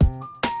Thank you.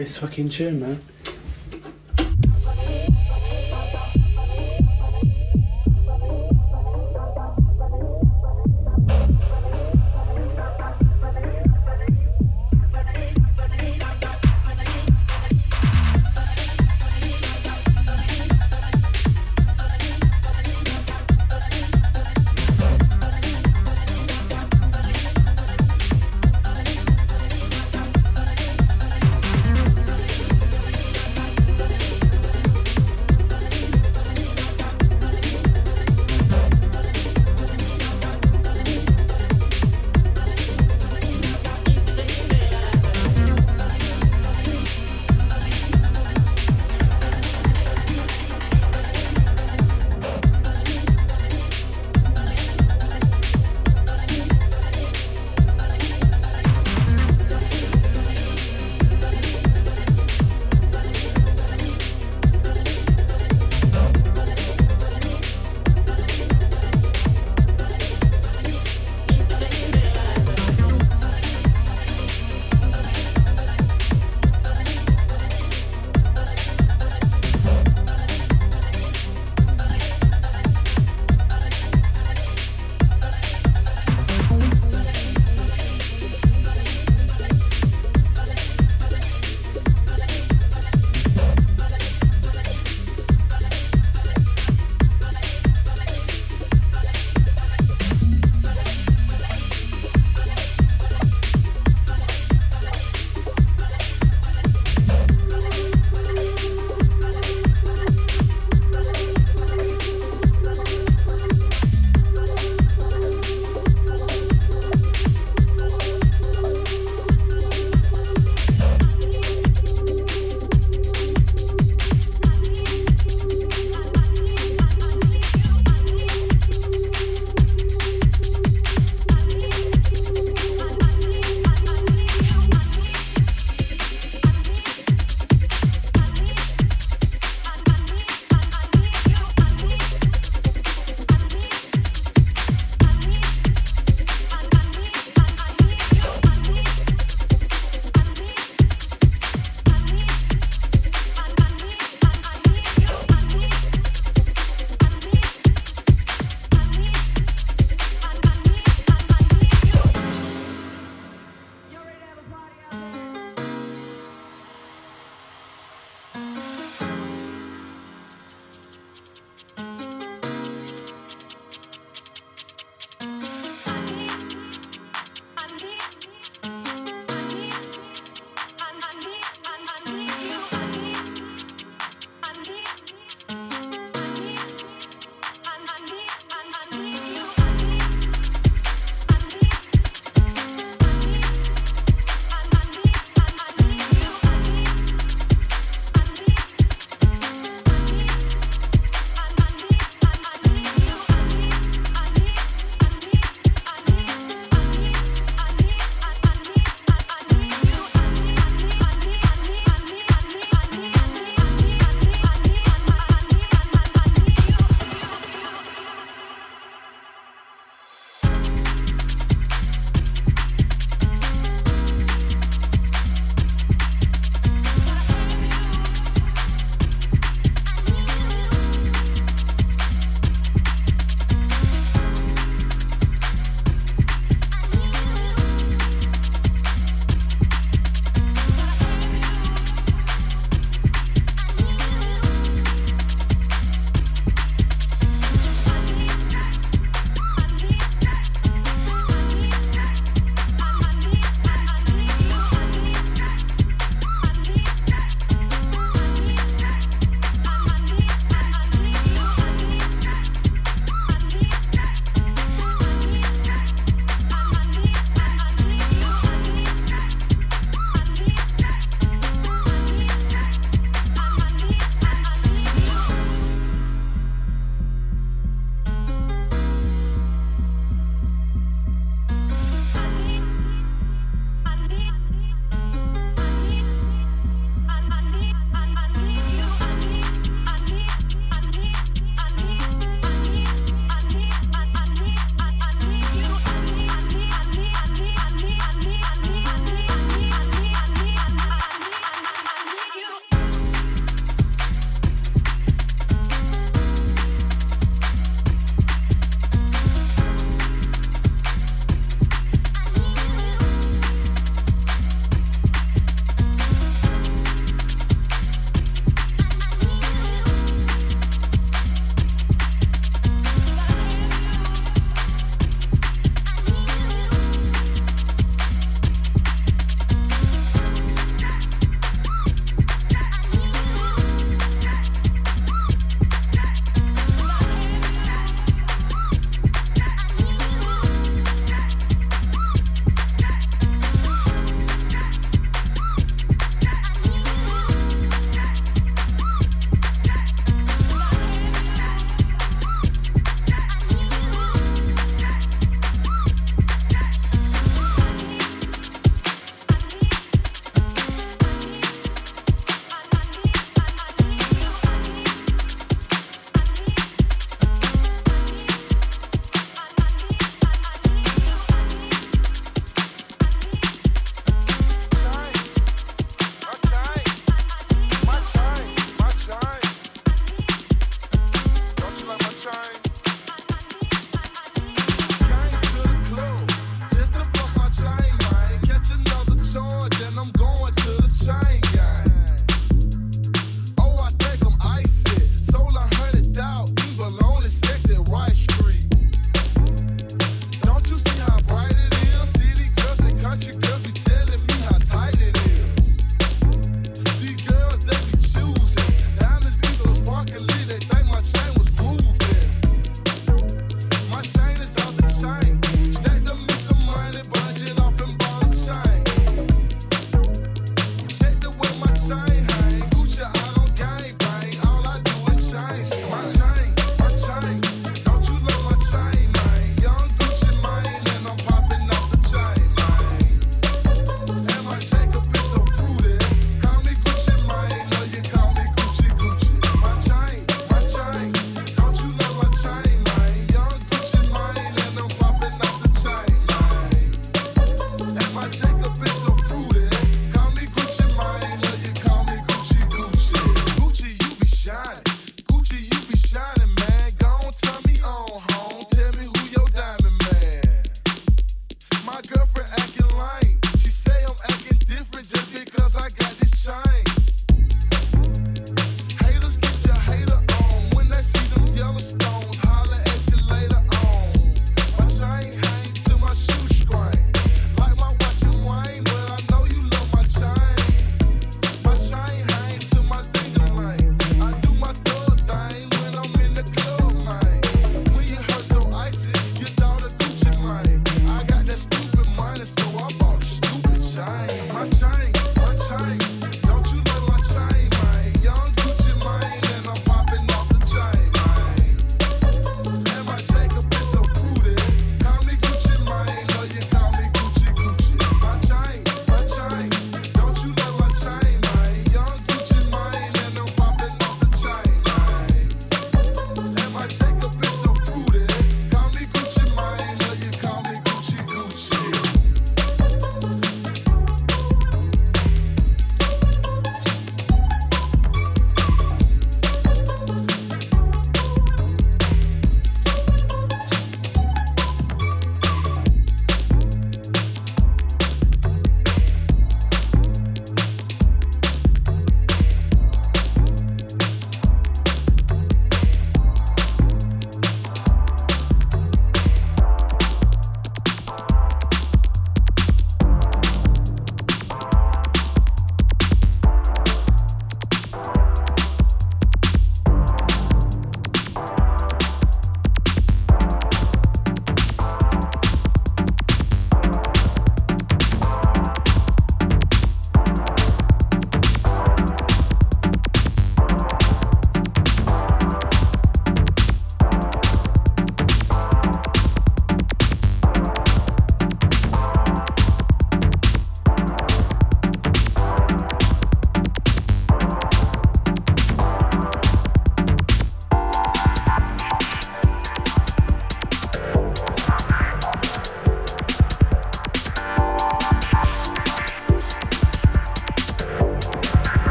This fucking tune, man.